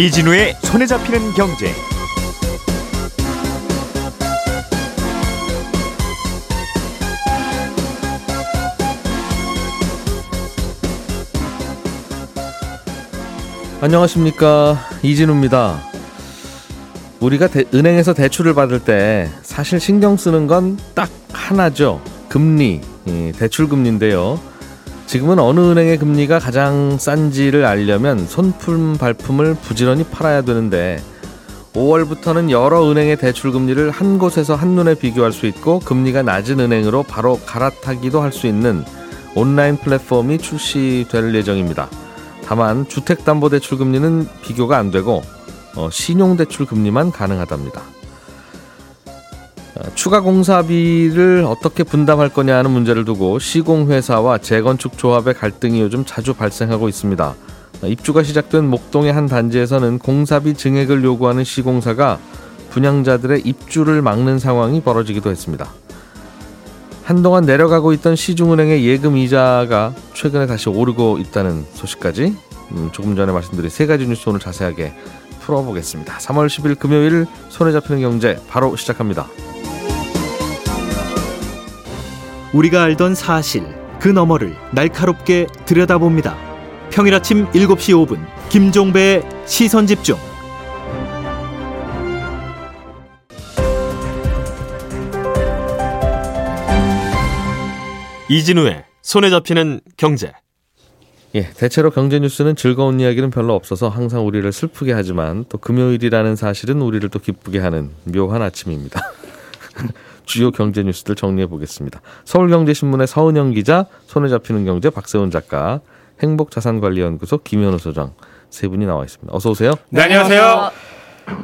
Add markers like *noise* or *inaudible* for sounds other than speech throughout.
이진우의 손에 잡히는 경제. 안녕하십니까 이진우입니다. 우리가 대, 은행에서 대출을 받을 때 사실 신경 쓰는 건 딱 하나죠. 금리, 예, 대출 금리인데요. 지금은 어느 은행의 금리가 가장 싼지를 알려면 손품 발품을 부지런히 팔아야 되는데 5월부터는 여러 은행의 대출 금리를 한 곳에서 한눈에 비교할 수 있고 금리가 낮은 은행으로 바로 갈아타기도 할 수 있는 온라인 플랫폼이 출시될 예정입니다. 다만 주택담보대출 금리는 비교가 안 되고 어, 신용대출 금리만 가능하답니다. 어, 추가 공사비를 어떻게 분담할 거냐 하는 문제를 두고 시공회사와 재건축 조합의 갈등이 요즘 자주 발생하고 있습니다. 어, 입주가 시작된 목동의 한 단지에서는 공사비 증액을 요구하는 시공사가 분양자들의 입주를 막는 상황이 벌어지기도 했습니다. 한동안 내려가고 있던 시중은행의 예금 이자가 최근에 다시 오르고 있다는 소식까지 음, 조금 전에 말씀드린 세 가지 뉴스 오늘 자세하게 풀어보겠습니다. 3월 10일 금요일 손에 잡히는 경제 바로 시작합니다. 우리가 알던 사실 그 너머를 날카롭게 들여다봅니다. 평일 아침 7시 5분 김종배의 시선 집중. 이진우의 손에 잡히는 경제. 예, 대체로 경제 뉴스는 즐거운 이야기는 별로 없어서 항상 우리를 슬프게 하지만 또 금요일이라는 사실은 우리를 또 기쁘게 하는 묘한 아침입니다. *laughs* 주요 경제 뉴스들 정리해 보겠습니다. 서울경제신문의 서은영 기자, 손에 잡히는 경제 박세훈 작가, 행복자산관리연구소 김현우 소장 세 분이 나와 있습니다. 어서 오세요. 네, 안녕하세요.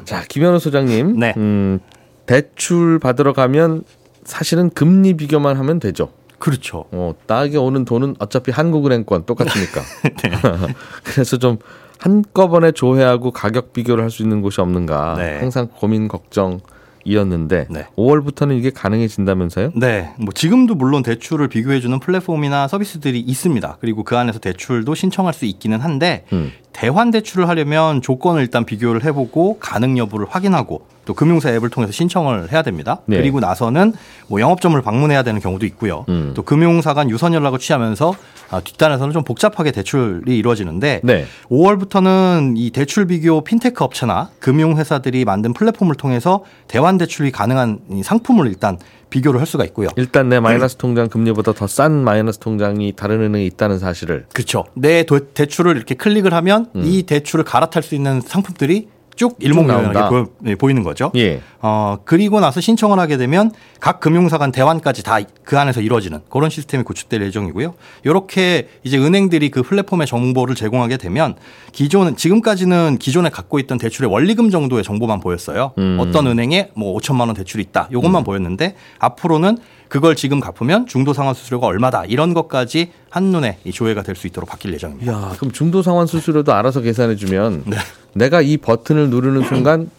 자, 김현우 소장님, 네. 음, 대출 받으러 가면 사실은 금리 비교만 하면 되죠. 그렇죠. 어, 따게 오는 돈은 어차피 한국은행권 똑같으니까. *laughs* *laughs* 그래서 좀 한꺼번에 조회하고 가격 비교를 할 수 있는 곳이 없는가. 네. 항상 고민 걱정 이었는데 네. 5월부터는 이게 가능해진다면서요? 네, 뭐 지금도 물론 대출을 비교해 주는 플랫폼이나 서비스들이 있습니다. 그리고 그 안에서 대출도 신청할 수 있기는 한데 음. 대환 대출을 하려면 조건을 일단 비교를 해 보고 가능 여부를 확인하고 또 금융사 앱을 통해서 신청을 해야 됩니다. 네. 그리고 나서는 뭐 영업점을 방문해야 되는 경우도 있고요. 음. 또 금융사 간 유선 연락을 취하면서 아, 뒷단에서는 좀 복잡하게 대출이 이루어지는데 네. 5월부터는 이 대출 비교 핀테크 업체나 금융회사들이 만든 플랫폼을 통해서 대환 대출이 가능한 이 상품을 일단 비교를 할 수가 있고요. 일단 내 마이너스 통장 금리보다 더 싼 마이너스 통장이 다른 은행에 있다는 사실을 그렇죠. 내 도- 대출을 이렇게 클릭을 하면 음. 이 대출을 갈아탈 수 있는 상품들이 쭉 일목요연하게 나온다. 보여- 네, 보이는 거죠. 예. 어, 그리고 나서 신청을 하게 되면 각 금융사 간 대환까지 다 그 안에서 이루어지는 그런 시스템이 구축될 예정이고요. 이렇게 이제 은행들이 그 플랫폼의 정보를 제공하게 되면 기존 지금까지는 기존에 갖고 있던 대출의 원리금 정도의 정보만 보였어요. 음. 어떤 은행에 뭐 5천만 원 대출이 있다. 이것만 보였는데 앞으로는 그걸 지금 갚으면 중도 상환 수수료가 얼마다 이런 것까지 한눈에 이 조회가 될 수 있도록 바뀔 예정입니다. 야, 그럼 중도 상환 수수료도 알아서 계산해 주면 *laughs* 네. 내가 이 버튼을 누르는 순간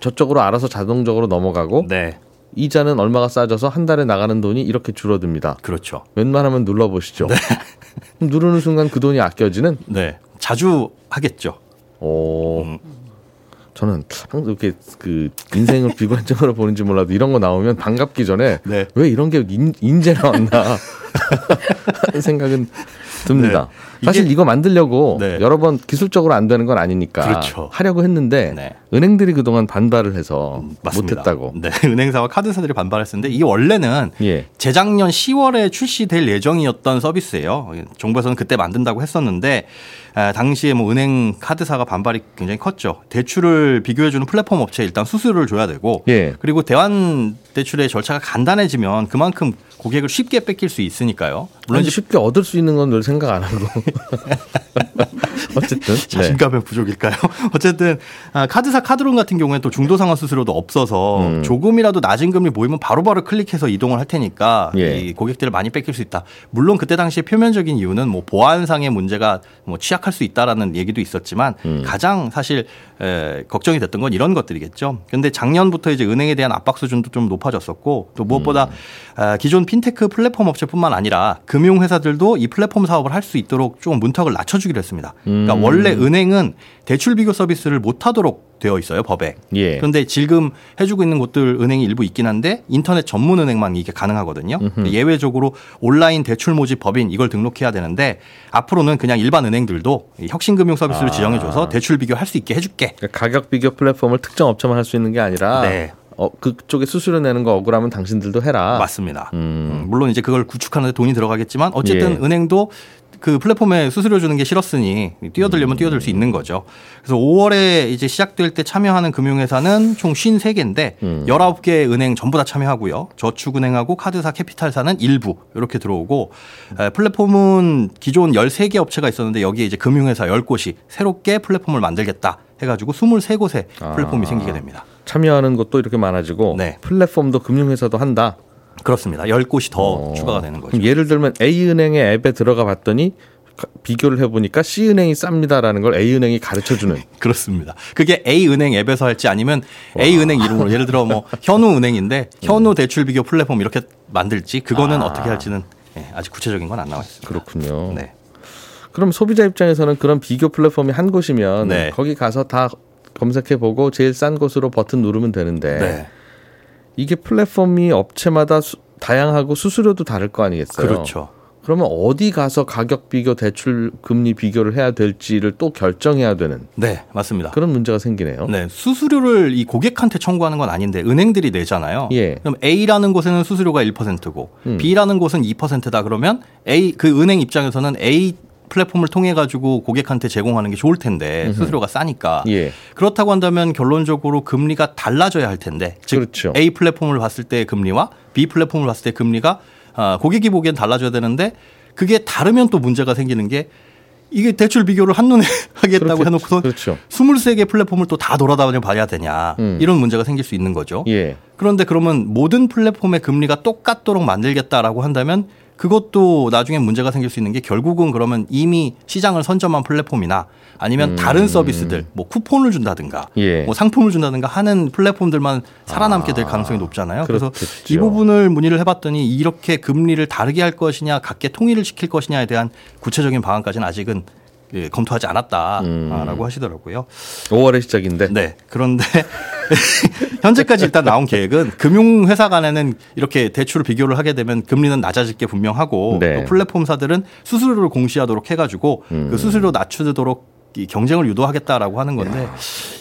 저쪽으로 알아서 자동적으로 넘어가고 네. 이자는 얼마가 싸져서 한 달에 나가는 돈이 이렇게 줄어듭니다. 그렇죠. 웬만하면 눌러 보시죠. 그럼 누르는 순간 그 돈이 아껴지는? 네. 자주 하겠죠. 오. 음. 저는 항상 이렇게 그 인생을 *laughs* 비관적으로 보는지 몰라도 이런 거 나오면 반갑기 전에 네. 왜 이런 게 인, 인재 나왔나 *laughs* 하는 생각은 듭니다. 네. 사실 이거 만들려고 네. 여러 번 기술적으로 안 되는 건 아니니까 그렇죠. 하려고 했는데 네. 은행들이 그동안 반발을 해서 맞습니다. 못했다고. 네, *laughs* 은행사와 카드사들이 반발했었는데 이게 원래는 예. 재작년 10월에 출시될 예정이었던 서비스예요. 정부에서는 그때 만든다고 했었는데 아, 당시에 뭐 은행 카드사가 반발이 굉장히 컸죠. 대출을 비교해주는 플랫폼 업체에 일단 수수료를 줘야 되고 예. 그리고 대환 대출의 절차가 간단해지면 그만큼 고객을 쉽게 뺏길 수 있으니까요. 물론 아니, 쉽게 얻을 수 있는 건 늘 생각 안 하고. *laughs* 어쨌든. 네. 자신감의 부족일까요? *laughs* 어쨌든 아, 카드사 카드론 같은 경우에 또 중도 상환 수수료도 없어서 음. 조금이라도 낮은 금리 모이면 바로 바로 클릭해서 이동을 할 테니까 예. 이 고객들을 많이 뺏길 수 있다. 물론 그때 당시에 표면적인 이유는 뭐 보안상의 문제가 뭐 취약할 수 있다라는 얘기도 있었지만 음. 가장 사실 에, 걱정이 됐던 건 이런 것들이겠죠. 근데 작년부터 이제 은행에 대한 압박 수준도 좀 높 아졌었고 또 무엇보다 아, 기존 핀테크 플랫폼 업체뿐만 아니라 금융 회사들도 이 플랫폼 사업을 할 수 있도록 좀 문턱을 낮춰주기로 했습니다. 그러니까 원래 은행은 대출 비교 서비스를 못하도록 되어 있어요 법에. 예. 그런데 지금 해주고 있는 곳들 은행이 일부 있긴 한데 인터넷 전문 은행만 이게 가능하거든요. 예외적으로 온라인 대출 모집 법인 이걸 등록해야 되는데 앞으로는 그냥 일반 은행들도 이 혁신금융 서비스를 아. 지정해줘서 대출 비교할 수 있게 해줄게. 그러니까 가격 비교 플랫폼을 특정 업체만 할 수 있는 게 아니라 네. 어, 그쪽에 수수료 내는 거 억울하면 당신들도 해라. 맞습니다. 음, 물론 이제 그걸 구축하는데 돈이 들어가겠지만 어쨌든 예. 은행도 그 플랫폼에 수수료 주는 게 싫었으니 뛰어들려면 뛰어들 수 있는 거죠. 그래서 5월에 이제 시작될 때 참여하는 금융회사는 총 53개인데 음. 19개 은행 전부 다 참여하고요. 저축은행하고 카드사, 캐피탈사는 일부 이렇게 들어오고 에, 플랫폼은 기존 13개 업체가 있었는데 여기에 이제 금융회사 10곳이 새롭게 플랫폼을 만들겠다 해가지고 23곳의 플랫폼이 아. 생기게 됩니다. 참여하는 것도 이렇게 많아지고 네. 플랫폼도 금융회사도 한다. 그렇습니다. 10곳이 더 어. 추가가 되는 거죠. 예를 들면 A은행의 앱에 들어가 봤더니 가- 비교를 해보니까 C은행이 쌉니다라는 걸 A은행이 가르쳐주는 *laughs* 그렇습니다. 그게 A은행 앱에서 할지 아니면 A은행 이름으로 예를 들어 뭐 *laughs* 현우은행인데 현우 대출 비교 플랫폼 이렇게 만들지 그거는 아. 어떻게 할지는 예, 아직 구체적인 건 안 나와 있습니다. 그렇군요. 네. 그럼 소비자 입장에서는 그런 비교 플랫폼이 한 곳이면 네. 거기 가서 다 검색해보고 제일 싼 곳으로 버튼 누르면 되는데 네. 이게 플랫폼이 업체마다 수- 다양하고 수수료도 다를 거 아니겠어요? 그렇죠. 그러면 어디 가서 가격 비교, 대출 금리 비교를 해야 될지를 또 결정해야 되는 네, 맞습니다. 그런 문제가 생기네요. 네, 수수료를 이 고객한테 청구하는 건 아닌데 은행들이 내잖아요. 예. 그럼 A라는 곳에는 수수료가 1%고 음. B라는 곳은 2%다 그러면 A 그 은행 입장에서는 A 플랫폼을 통해 가지고 고객한테 제공하는 게 좋을 텐데 수수료가 싸니까 예. 그렇다고 한다면 결론적으로 금리가 달라져야 할 텐데 즉 그렇죠. A 플랫폼을 봤을 때 금리와 B 플랫폼을 봤을 때 금리가 아, 고객이 보기엔 달라져야 되는데 그게 다르면 또 문제가 생기는 게 이게 대출 비교를 한눈에 *laughs* 하겠다고 해놓고선 그렇죠. 23개 플랫폼을 또 다 돌아다녀 봐야 되냐 음. 이런 문제가 생길 수 있는 거죠. 예. 그런데 그러면 모든 플랫폼의 금리가 똑같도록 만들겠다라고 한다면 그것도 나중에 문제가 생길 수 있는 게 결국은 그러면 이미 시장을 선점한 플랫폼이나 아니면 다른 서비스들 뭐 쿠폰을 준다든가 음. 예. 뭐 상품을 준다든가 하는 플랫폼들만 살아남게 될 가능성이 높잖아요. 그래서 그렇겠죠. 이 부분을 문의를 해봤더니 이렇게 금리를 다르게 할 것이냐 각계 통일을 시킬 것이냐에 대한 구체적인 방안까지는 아직은 예, 검토하지 않았다라고 하시더라고요. 5월의 시작인데 네. 그런데 *laughs* 현재까지 일단 나온 계획은 금융회사 간에는 이렇게 대출을 비교를 하게 되면 금리는 낮아질 게 분명하고 네. 또 플랫폼사들은 수수료를 공시하도록 해가지고 음. 그 수수료 낮추도록 이 경쟁을 유도하겠다라고 하는 건데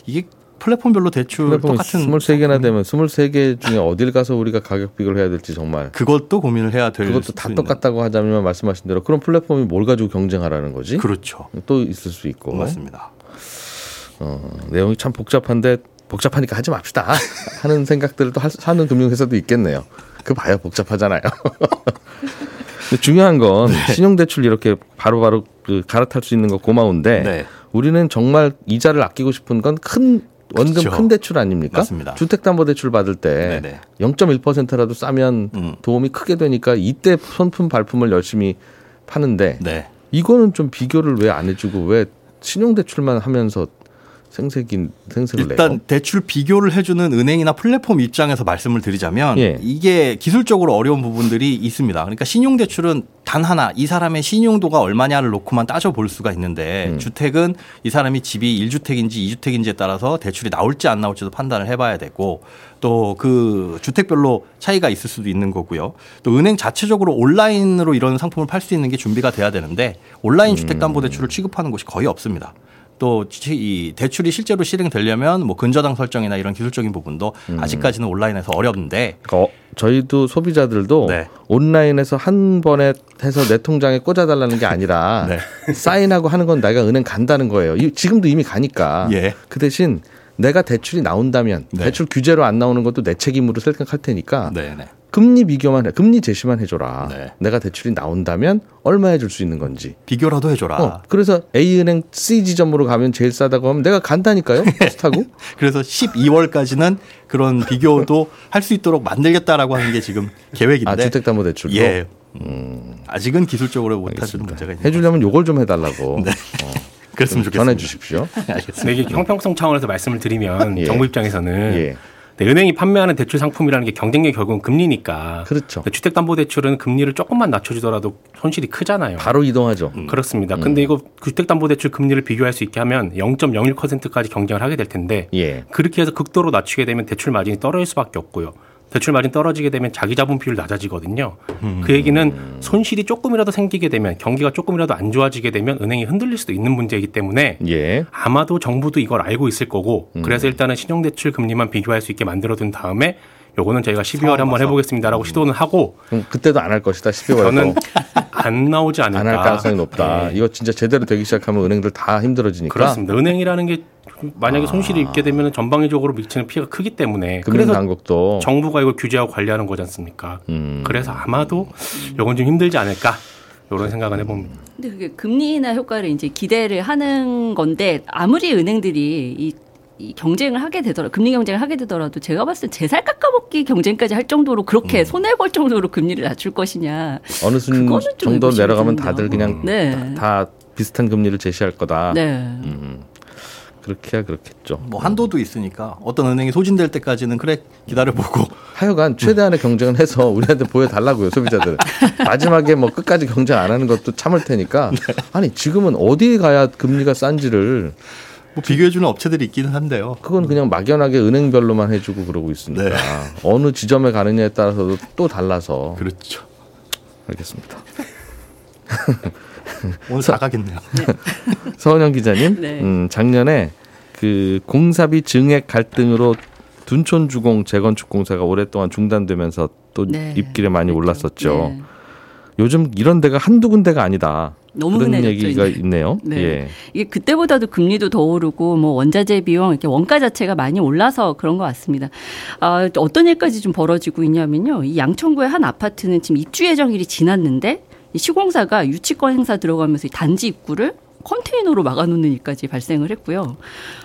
이게 플랫폼별로 대출 플랫폼이 똑같은 23개나 되면 23개 중에 어딜 가서 우리가 가격 비교를 해야 될지 정말 그것도 고민을 해야 될 그것도 수 다. 똑같다고 하자면 말씀하신 대로 그런 플랫폼이 뭘 가지고 경쟁하라는 거지? 그렇죠. 또 있을 수 있고 맞습니다. 어, 내용이 참 복잡한데 복잡하니까 하지 맙시다 *laughs* 하는 생각들을 또 하- 하는 금융회사도 있겠네요. 그 봐요 복잡하잖아요. *laughs* 중요한 건 네. 신용대출 이렇게 바로바로 그 갈아탈 수 있는 거 고마운데 네. 우리는 정말 이자를 아끼고 싶은 건 큰 원금 그렇죠. 큰 대출 아닙니까? 맞습니다. 주택담보대출 받을 때 네네. 0.1%라도 싸면 음. 도움이 크게 되니까 이때 손품 발품을 열심히 파는데 네. 이거는 좀 비교를 왜 안 해주고 왜 신용대출만 하면서 생색인 생색을 일단 내요? 대출 비교를 해주는 은행이나 플랫폼 입장에서 말씀을 드리자면 예. 이게 기술적으로 어려운 부분들이 있습니다. 그러니까 신용 대출은 단 하나 이 사람의 신용도가 얼마냐를 놓고만 따져 볼 수가 있는데 음. 주택은 이 사람이 집이 1주택인지 2주택인지에 따라서 대출이 나올지 안 나올지도 판단을 해봐야 되고 또 그 주택별로 차이가 있을 수도 있는 거고요. 또 은행 자체적으로 온라인으로 이런 상품을 팔 수 있는 게 준비가 돼야 되는데 온라인 주택담보대출을 취급하는 곳이 거의 없습니다. 또 이 대출이 실제로 실행되려면 뭐 근저당 설정이나 이런 기술적인 부분도 아직까지는 온라인에서 어렵는데 어, 저희도 소비자들도 네. 온라인에서 한 번에 해서 내 통장에 꽂아달라는 게 아니라 *laughs* 네. 사인하고 하는 건 내가 은행 간다는 거예요. 이- 지금도 이미 가니까. 예. 그 대신 내가 대출이 나온다면 네. 대출 규제로 안 나오는 것도 내 책임으로 생각할 테니까 네네. 금리 비교만 해, 금리 제시만 해줘라. 네. 내가 대출이 나온다면 얼마 해줄 수 있는 건지. 비교라도 해줘라. 어, 그래서 A은행 C 지점으로 가면 제일 싸다고 하면 내가 간다니까요. *laughs* 타고. 그래서 12월까지는 그런 비교도 *laughs* 할 수 있도록 만들겠다라고 하는 게 지금 계획인데. 아 주택담보대출도. 예. 아직은 기술적으로 못하시는 문제가 있는 해주려면 요걸 좀 해달라고 *laughs* 네. 어, 그랬으면 좀 좋겠습니다. 전해 주십시오. 알겠습니다. 이게 형평성 차원에서 말씀을 드리면 예. 정부 입장에서는 예. 근데 은행이 판매하는 대출 상품이라는 게 경쟁력 이 결국은 금리니까. 그렇죠. 주택담보대출은 금리를 조금만 낮춰주더라도 손실이 크잖아요. 바로 이동하죠. 음. 그렇습니다. 근데 이거 주택담보대출 금리를 비교할 수 있게 하면 0.01%까지 경쟁을 하게 될 텐데 예. 그렇게 해서 극도로 낮추게 되면 대출 마진이 떨어질 수밖에 없고요. 대출 마진 떨어지게 되면 자기 자본 비율 낮아지거든요. 그 얘기는 손실이 조금이라도 생기게 되면 경기가 조금이라도 안 좋아지게 되면 은행이 흔들릴 수도 있는 문제이기 때문에 예. 아마도 정부도 이걸 알고 있을 거고 그래서 일단은 신용대출 금리만 비교할 수 있게 만들어둔 다음에 요거는 저희가 12월에 한번 해보겠습니다라고 시도는 하고 그때도 안 할 것이다. 12월에도. 저는 안 나오지 않을까. 안 할 가능성이 높다. 네. 이거 진짜 제대로 되기 시작하면 은행들 다 힘들어지니까. 그렇습니다. 은행이라는 게 만약에 손실이 있게 되면 전방위적으로 미치는 피해가 크기 때문에 그래서 금융당국도 정부가 이걸 규제하고 관리하는 거지 않습니까? 음. 그래서 아마도 요건 좀 힘들지 않을까 이런 생각은 해봅니다. 근데 그게 금리 인하 효과를 이제 기대를 하는 건데 아무리 은행들이 이, 이 경쟁을 하게 되더라도 금리 경쟁을 하게 되더라도 제가 봤을 때제살 깎아먹기 경쟁까지 할 정도로 그렇게 손해 볼 정도로 금리를 낮출 것이냐. 어느 순 정도 내려가면. 다들 그냥 네. 다, 다 비슷한 금리를 제시할 거다. 네. 음. 그렇게야 그렇겠죠. 뭐 한도도 있으니까 어떤 은행이 소진될 때까지는 그래 기다려보고 *laughs* 하여간 최대한의 경쟁을 해서 우리한테 보여달라고요 소비자들. 마지막에 뭐 끝까지 경쟁 안 하는 것도 참을 테니까. *laughs* 아니 지금은 어디 가야 금리가 싼지를 뭐 비교해주는 업체들이 있기는 한데요. 그건 그냥 막연하게 은행별로만 해주고 그러고 있으니까 네. 어느 지점에 가느냐에 따라서도 또 달라서 그렇죠. 알겠습니다. *laughs* *laughs* 오늘 다 가겠네요. *laughs* 서은영 기자님, 네. 음, 작년에 그 공사비 증액 갈등으로 둔촌 주공 재건축 공사가 오랫동안 중단되면서 또 네. 입길에 많이 올랐었죠. 네. 요즘 이런 데가 한두 군데가 아니다. 너무 그런 흔해졌죠, 얘기가 이제. 있네요. 네. 예. 이게 그때보다도 금리도 더 오르고 뭐 원자재 비용 이렇게 원가 자체가 많이 올라서 그런 것 같습니다. 아, 어떤 일까지 좀 벌어지고 있냐면요. 이 양천구의 한 아파트는 지금 입주 예정일이 지났는데 이 시공사가 유치권 행사 들어가면서 이 단지 입구를 컨테이너로 막아놓는 일까지 발생을 했고요.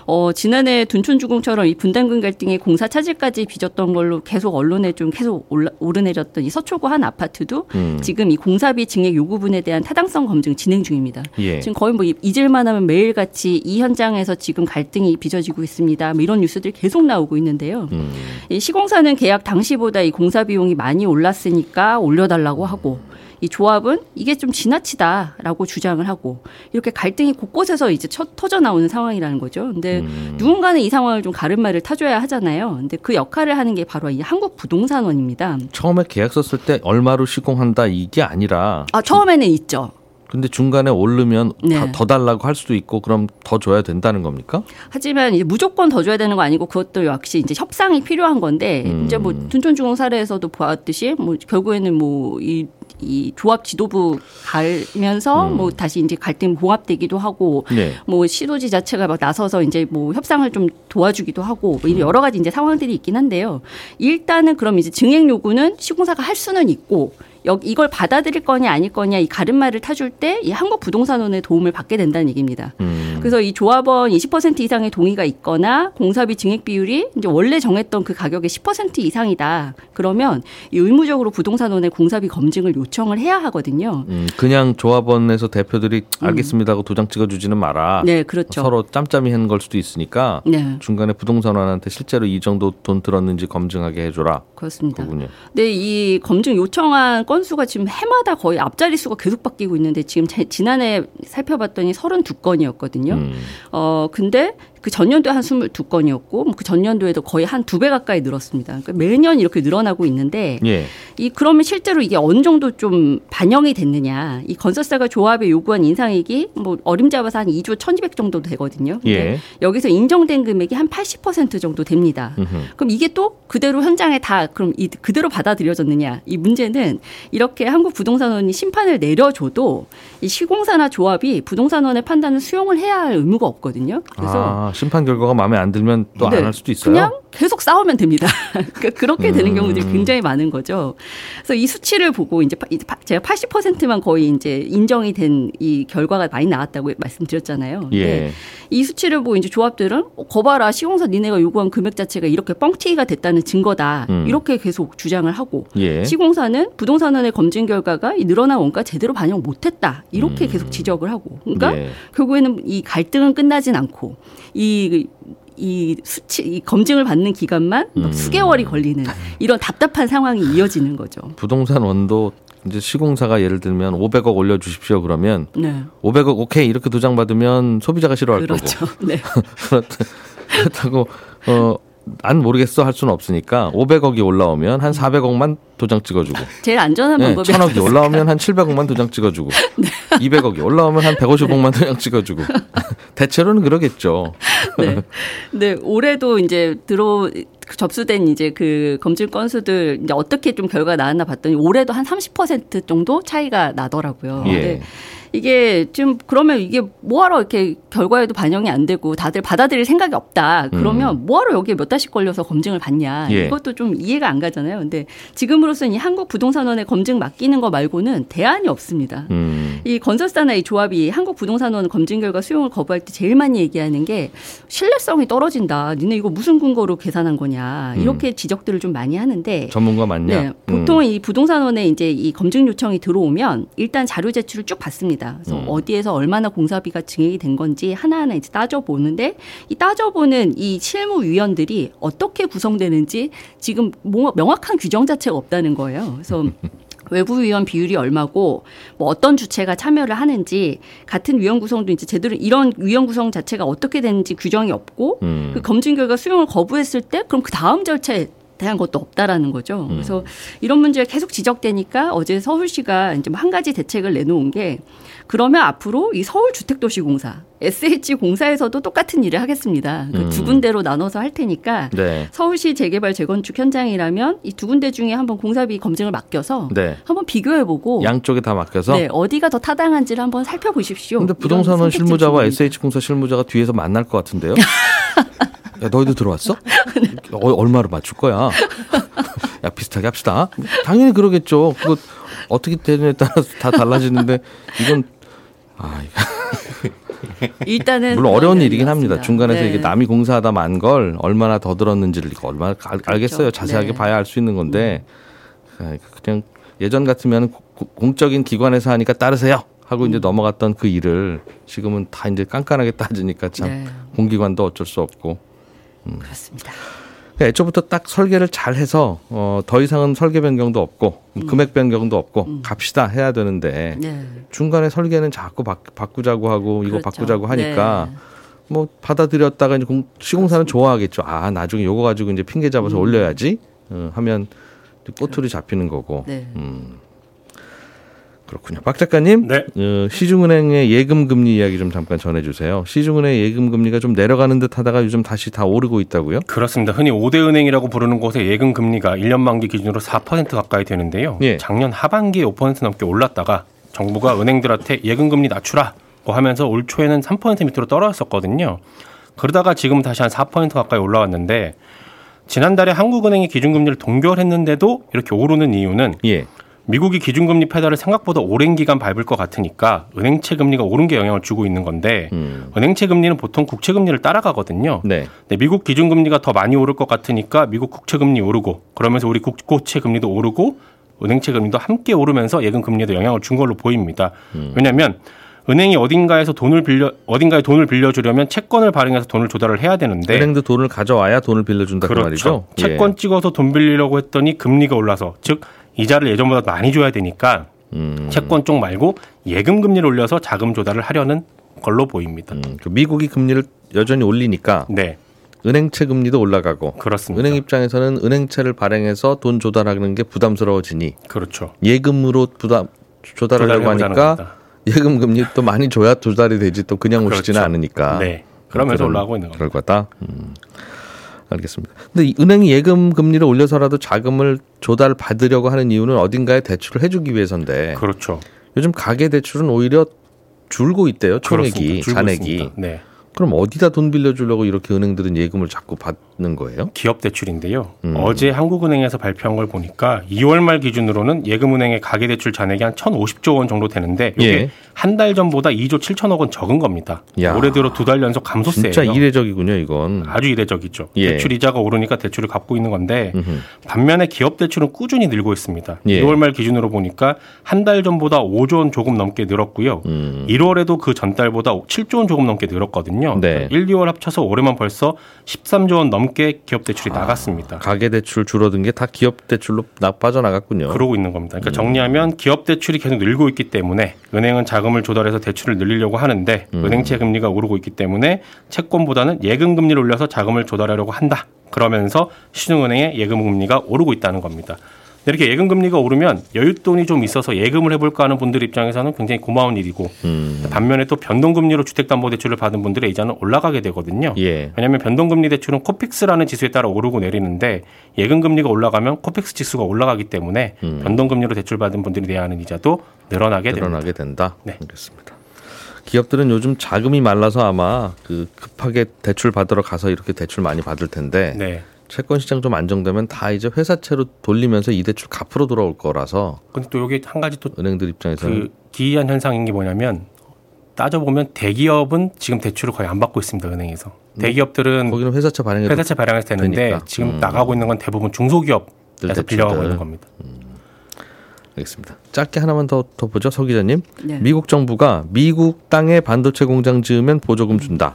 어, 지난해 둔촌주공처럼 이 분담금 갈등의 공사 차질까지 빚었던 걸로 계속 언론에 좀 계속 올라, 오르내렸던 이 서초구 한 아파트도 음. 지금 이 공사비 증액 요구분에 대한 타당성 검증 진행 중입니다. 예. 지금 거의 뭐 잊을만 하면 매일같이 이 현장에서 지금 갈등이 빚어지고 있습니다. 뭐 이런 뉴스들이 계속 나오고 있는데요. 음. 이 시공사는 계약 당시보다 이 공사 비용이 많이 올랐으니까 올려달라고 하고 이 조합은 이게 좀 지나치다라고 주장을 하고 이렇게 갈등이 곳곳에서 이제 쳐, 터져 나오는 상황이라는 거죠. 근데 음. 누군가는 이 상황을 좀 가름말을 타줘야 하잖아요. 근데 그 역할을 하는 게 바로 이 한국 부동산원입니다. 처음에 계약서 쓸 때 얼마로 시공한다 이게 아니라 아 처음에는 있죠. 근데 중간에 오르면 네. 다- 더 달라고 할 수도 있고 그럼 더 줘야 된다는 겁니까? 하지만 이제 무조건 더 줘야 되는 거 아니고 그것도 역시 이제 협상이 필요한 건데 음. 이제 뭐 둔촌주공 사례에서도 보았듯이 뭐 결국에는 뭐이 이 조합 지도부 갈면서 음. 뭐 다시 이제 갈등 봉합되기도 하고 네. 뭐 시도지 자체가 막 나서서 이제 뭐 협상을 좀 도와주기도 하고 뭐 여러 가지 이제 상황들이 있긴 한데요. 일단은 그럼 이제 증액 요구는 시공사가 할 수는 있고 여 이걸 받아들일 거냐 아닐 거냐 이 가름말을 타줄 때 이 한국 부동산원의 도움을 받게 된다는 얘기입니다. 음. 그래서 이 조합원 20% 이상의 동의가 있거나 공사비 증액 비율이 이제 원래 정했던 그 가격의 10% 이상이다. 그러면 이 의무적으로 부동산원의 공사비 검증을 요청을 해야 하거든요. 음, 그냥 조합원에서 대표들이 알겠습니다 하고 도장 찍어주지는 마라. 음. 네, 그렇죠. 서로 짬짬이 하는 걸 수도 있으니까 네, 중간에 부동산원한테 실제로 이 정도 돈 들었는지 검증하게 해줘라. 그렇습니다. 그군요. 근데 이 검증 요청한 건수가 지금 해마다 거의 앞자리 수가 계속 바뀌고 있는데 지금 제- 지난해 살펴봤더니 32건이었거든요. 음. 어, 근데 그 전년도에 한 22건이었고 그 전년도에도 거의 한 두 배 가까이 늘었습니다. 그러니까 매년 이렇게 늘어나고 있는데 예. 이 그러면 실제로 이게 어느 정도 좀 반영이 됐느냐? 이 건설사가 조합에 요구한 인상액이 뭐 어림잡아서 한 2조 1,200 정도 되거든요. 예. 여기서 인정된 금액이 한 80% 정도 됩니다. 음흠. 그럼 이게 또 그대로 현장에 다 그럼 이 그대로 받아들여졌느냐? 이 문제는 이렇게 한국 부동산원이 심판을 내려줘도 이 시공사나 조합이 부동산원의 판단을 수용을 해야 할 의무가 없거든요. 그래서 아, 심판 결과가 마음에 안 들면 또안 네. 할 수도 있어요. 그냥 계속 싸우면 됩니다. *laughs* 그러니까 그렇게 되는 음. 경우들이 굉장히 많은 거죠. 그래서 이 수치를 보고 이제 제가 80%만 거의 이제 인정이 된 이 결과가 많이 나왔다고 말씀드렸잖아요. 예. 이 수치를 보고 이제 조합들은 어, 거봐라 시공사 니네가 요구한 금액 자체가 이렇게 뻥튀기가 됐다는 증거다. 음. 이렇게 계속 주장을 하고 예. 시공사는 부동산원의 검증 결과가 이 늘어난 원가 제대로 반영 못했다. 이렇게 계속 지적을 하고. 그러니까 예. 결국에는 이 갈등은 끝나진 않고 이, 이 수치 이 검증을 받는 기간만 막 음. 수개월이 걸리는 이런 답답한 상황이 이어지는 거죠. 부동산 원도 이제 시공사가 예를 들면 500억 올려 주십시오 그러면 네. 500억 오케이 이렇게 도장 받으면 소비자가 싫어할 거고 그렇죠. 네. 그렇다- *laughs* 그렇다고 어. 안 모르겠어 할 수는 없으니까 500억이 올라오면 한 400억만 도장 찍어주고 제일 안전한 네, 방법이 1000억이 올라오면 한 700억만 도장 찍어주고 *laughs* 네. 200억이 올라오면 한 150억만 도장 찍어주고 *laughs* 대체로는 그러겠죠. 네. 네, 올해도 이제 들어 접수된 이제 그 검증 건수들 이제 어떻게 좀 결과 나왔나 봤더니 올해도 한 30% 정도 차이가 나더라고요. 예. 이게 지금 그러면 이게 뭐하러 이렇게 결과에도 반영이 안 되고 다들 받아들일 생각이 없다. 그러면 뭐하러 여기에 몇 달씩 걸려서 검증을 받냐. 예. 이것도 좀 이해가 안 가잖아요. 근데 지금으로서는 이 한국 부동산원에 검증 맡기는 거 말고는 대안이 없습니다. 음. 이 건설사나 이 조합이 한국 부동산원 검증 결과 수용을 거부할 때 제일 많이 얘기하는 게 신뢰성이 떨어진다. 니네 이거 무슨 근거로 계산한 거냐. 이렇게 지적들을 좀 많이 하는데 전문가 맞냐? 네, 보통 이 부동산원에 이제 이 검증 요청이 들어오면 일단 자료 제출을 쭉 받습니다. 그래서 음. 어디에서 얼마나 공사비가 증액이 된 건지 하나하나 이제 따져보는데 이 따져보는 이 실무위원들이 어떻게 구성되는지 지금 뭐 명확한 규정 자체가 없다는 거예요. 그래서 *laughs* 외부 위원 비율이 얼마고 뭐 어떤 주체가 참여를 하는지 같은 위원 구성도 이제 제대로 이런 위원 구성 자체가 어떻게 되는지 규정이 없고 음. 그 검증 결과 수용을 거부했을 때 그럼 그 다음 절차에 대한 것도 없다라는 거죠. 음. 그래서 이런 문제가 계속 지적되니까 어제 서울시가 이제 뭐한 가지 대책을 내놓은 게 그러면 앞으로 이 서울주택도시공사 SH 공사에서도 똑같은 일을 하겠습니다. 그두 음. 군데로 나눠서 할 테니까 네. 서울시 재개발 재건축 현장이라면 이 두 군데 중에 한번 공사비 검증을 맡겨서 네. 한번 비교해보고 양쪽에 다 맡겨서 네, 어디가 더 타당한지를 한번 살펴보십시오. 근데 부동산원 실무자와 주는 SH공사 실무자가 뒤에서 만날 것 같은데요? *laughs* 야, 너희도 들어왔어? 어, 얼마로 맞출 거야? 야, 비슷하게 합시다. 당연히 그러겠죠. 그거 어떻게 되느냐에 따라서 다 달라지는데 이건 아, 이거 일단은 물론 어려운 일이긴 합니다. 면이었습니다. 중간에서 네. 이게 남이 공사하다 만 걸 얼마나 더 들었는지를 이거 얼마나 알, 알겠어요. 자세하게 네. 봐야 알 수 있는 건데 아, 그냥 예전 같으면 고- 공적인 기관에서 하니까 따르세요 하고 음. 이제 넘어갔던 그 일을 지금은 다 이제 깐깐하게 따지니까 참 네, 공기관도 어쩔 수 없고 그렇습니다. 그러니까 애초부터 딱 설계를 잘 해서 어, 더 이상은 설계 변경도 없고 금액 변경도 없고 갑시다 해야 되는데 네. 중간에 설계는 자꾸 바, 바꾸자고 하고 이거 그렇죠. 바꾸자고 하니까 네. 뭐 받아들였다가 이제 공- 시공사는 좋아하겠죠. 아 나중에 요거 가지고 이제 핑계 잡아서 음. 올려야지 어, 하면 꼬투리 잡히는 거고. 네. 음. 그렇군요. 박 작가님, 네. 어, 시중은행의 예금 금리 이야기 좀 잠깐 전해주세요. 시중은행 예금 금리가 좀 내려가는 듯하다가 요즘 다시 다 오르고 있다고요? 그렇습니다. 흔히 5대 은행이라고 부르는 곳의 예금 금리가 1년 만기 기준으로 4% 가까이 되는데요. 예. 작년 하반기에 5% 넘게 올랐다가 정부가 은행들한테 예금 금리 낮추라고 하면서 올 초에는 3% 밑으로 떨어졌었거든요. 그러다가 지금 다시 한 4% 가까이 올라왔는데 지난달에 한국은행이 기준금리를 동결했는데도 이렇게 오르는 이유는 예. 미국이 기준금리 페달을 생각보다 오랜 기간 밟을 것 같으니까 은행채 금리가 오른 게 영향을 주고 있는 건데 음. 은행채 금리는 보통 국채 금리를 따라가거든요. 네. 네, 미국 기준금리가 더 많이 오를 것 같으니까 미국 국채 금리 오르고 그러면서 우리 국고채 금리도 오르고 은행채 금리도 함께 오르면서 예금 금리에도 영향을 준 걸로 보입니다. 왜냐하면 은행이 어딘가에서 돈을 빌려 어딘가에 돈을 빌려주려면 채권을 발행해서 돈을 조달을 해야 되는데 은행도 돈을 가져와야 돈을 빌려준다 그 그렇죠. 말이죠. 예. 채권 찍어서 돈 빌리려고 했더니 금리가 올라서 즉 이자를 예전보다 많이 줘야 되니까 음. 채권 쪽 말고 예금 금리를 올려서 자금 조달을 하려는 걸로 보입니다. 음, 그 미국이 금리를 여전히 올리니까 네, 은행채 금리도 올라가고 그렇습니다. 은행 입장에서는 은행채를 발행해서 돈 조달하는 게 부담스러워지니 그렇죠. 예금으로 부담 조달하려고 하니까. 예금 금리 또 많이 줘야 조달이 되지 또 그냥 오시지는 그렇죠. 않으니까 네. 그러면서 올라가고 있는 겁니다. 결과다. 음. 알겠습니다. 근데 이 은행이 예금 금리를 올려서라도 자금을 조달 받으려고 하는 이유는 어딘가에 대출을 해주기 위해서인데 그렇죠. 요즘 가계 대출은 오히려 줄고 있대요. 총액이 잔액이. 있습니다. 네. 그럼 어디다 돈 빌려주려고 이렇게 은행들은 예금을 자꾸 받는 거예요? 기업 대출인데요. 음. 어제 한국은행에서 발표한 걸 보니까 2월 말 기준으로는 예금은행의 가계대출 잔액이 한 1,050조 원 정도 되는데 이게 예. 한 달 전보다 2조 7천억 원 적은 겁니다. 야. 올해 들어 두 달 연속 감소세예요. 진짜 이례적이군요, 이건. 아주 이례적이죠. 예. 대출 이자가 오르니까 대출을 갚고 있는 건데 음흠. 반면에 기업 대출은 꾸준히 늘고 있습니다. 예. 2월 말 기준으로 보니까 한 달 전보다 5조 원 조금 넘게 늘었고요. 음. 1월에도 그 전달보다 7조 원 조금 넘게 늘었거든요. 네. 1, 2월 합쳐서 올해만 벌써 13조 원 넘게 기업 대출이 나갔습니다. 가계 대출 줄어든 게 다 기업 대출로 나 빠져나갔군요. 그러고 있는 겁니다. 음. 그러니까 정리하면 기업 대출이 계속 늘고 있기 때문에 은행은 자 금을 조달해서 대출을 늘리려고 하는데 음. 은행채 금리가 오르고 있기 때문에 채권보다는 예금 금리를 올려서 자금을 조달하려고 한다. 그러면서 시중은행의 예금 금리가 오르고 있다는 겁니다. 이렇게 예금 금리가 오르면 여윳돈이 좀 있어서 예금을 해볼까 하는 분들 입장에서는 굉장히 고마운 일이고 음. 반면에 또 변동금리로 주택담보대출을 받은 분들의 이자는 올라가게 되거든요. 예. 왜냐하면 변동금리 대출은 코픽스라는 지수에 따라 오르고 내리는데 예금금리가 올라가면 코픽스 지수가 올라가기 때문에 변동금리로 대출받은 분들이 내야 하는 이자도 늘어나게. 늘어나게 된다. 네. 알겠습니다. 기업들은 요즘 자금이 말라서 아마 그 급하게 대출 받으러 가서 이렇게 대출 많이 받을 텐데 네. 채권 시장 좀 안정되면 다 이제 회사채로 돌리면서 이 대출 갚으러 돌아올 거라서 근데 또 여기 한 가지 또 은행들 입장에서는 그 기이한 현상인 게 뭐냐면 따져보면 대기업은 지금 대출을 거의 안 받고 있습니다 은행에서 대기업들은 거기는 회사채 발행해 회사채 발행해서 되는데 되니까. 지금 음. 나가고 있는 건 대부분 중소기업에서 대출들. 빌려가고 있는 겁니다. 알겠습니다. 짧게 하나만 더, 더 보죠, 서 기자님. 네. 미국 정부가 미국 땅에 반도체 공장 지으면 보조금 준다.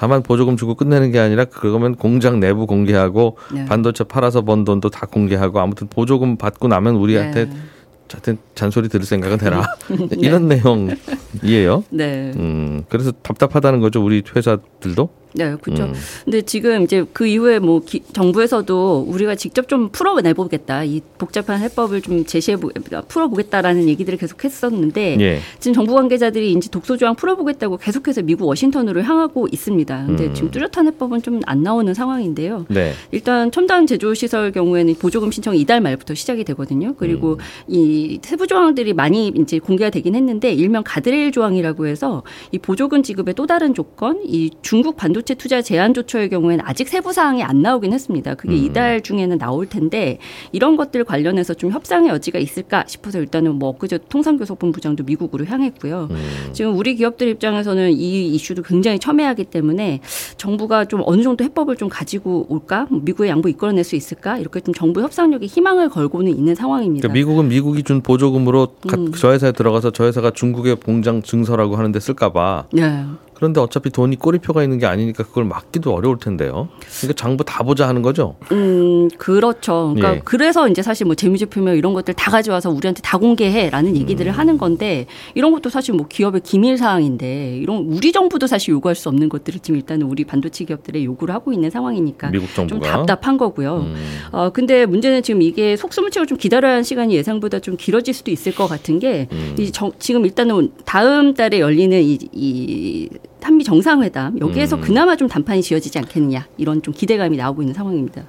다만 보조금 주고 끝내는 게 아니라 그러면 공장 내부 공개하고 네. 반도체 팔아서 번 돈도 다 공개하고 아무튼 보조금 받고 나면 우리한테 네. 하여튼 잔소리 들을 생각은 해라. *laughs* 이런 내용이에요. 네. 음, 그래서 답답하다는 거죠, 우리 회사들도. 네, 그렇죠. 음. 근데 지금 이제 그 이후에 뭐 기- 정부에서도 우리가 직접 좀 풀어내 보겠다. 이 복잡한 해법을 좀 제시해 보, 풀어 보겠다라는 얘기들을 계속 했었는데 예. 지금 정부 관계자들이 이제 독소 조항 풀어 보겠다고 계속해서 미국 워싱턴으로 향하고 있습니다. 근데 음. 지금 뚜렷한 해법은 좀 안 나오는 상황인데요. 네. 일단 첨단 제조 시설 경우에는 보조금 신청이 이달 말부터 시작이 되거든요. 그리고 이 세부 조항들이 많이 이제 공개가 되긴 했는데 일명 가드레일 조항이라고 해서 이 보조금 지급의 또 다른 조건, 이 중국 반도 체 투자 제한 조처의 경우에는 아직 세부 사항이 안 나오긴 했습니다. 그게 이달 중에는 나올 텐데 이런 것들 관련해서 좀 협상의 여지가 있을까 싶어서 일단은 뭐 엊그제 통상교섭본부장도 미국으로 향했고요. 지금 우리 기업들 입장에서는 이 이슈도 굉장히 첨예하기 때문에 정부가 좀 어느 정도 해법을 좀 가지고 올까? 뭐 미국의 양보 이끌어낼 수 있을까? 이렇게 좀 정부 협상력에 희망을 걸고는 있는 상황입니다. 그러니까 미국은 미국이 준 보조금으로 가- 음. 저 회사에 들어가서 저 회사가 중국의 공장 증설하고 하는데 쓸까봐 네. 그런데 어차피 돈이 꼬리표가 있는 게 아니니까 그걸 막기도 어려울 텐데요. 그러니까 장부 다 보자 하는 거죠. 음, 그렇죠. 그러니까 예. 그래서 이제 사실 뭐 재무제표며 이런 것들 다 가져와서 우리한테 다 공개해라는 얘기들을 음. 하는 건데 이런 것도 사실 뭐 기업의 기밀 사항인데 이런 우리 정부도 사실 요구할 수 없는 것들을 지금 일단은 우리 반도체 기업들에 요구를 하고 있는 상황이니까 미국 좀 정부가. 답답한 거고요. 음. 어 근데 문제는 지금 이게 속수무책을 좀 기다려야 하는 시간이 예상보다 좀 길어질 수도 있을 것 같은 게 음. 이 정, 지금 일단은 다음 달에 열리는 이, 이 한미 정상회담 여기에서 음. 그나마 좀 단판이 지어지지 않겠느냐 이런 좀 기대감이 나오고 있는 상황입니다.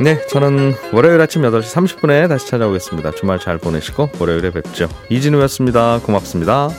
네, 저는 월요일 아침 8시 30분에 다시 찾아오겠습니다. 주말 잘 보내시고 월요일에 뵙죠. 이진우였습니다. 고맙습니다.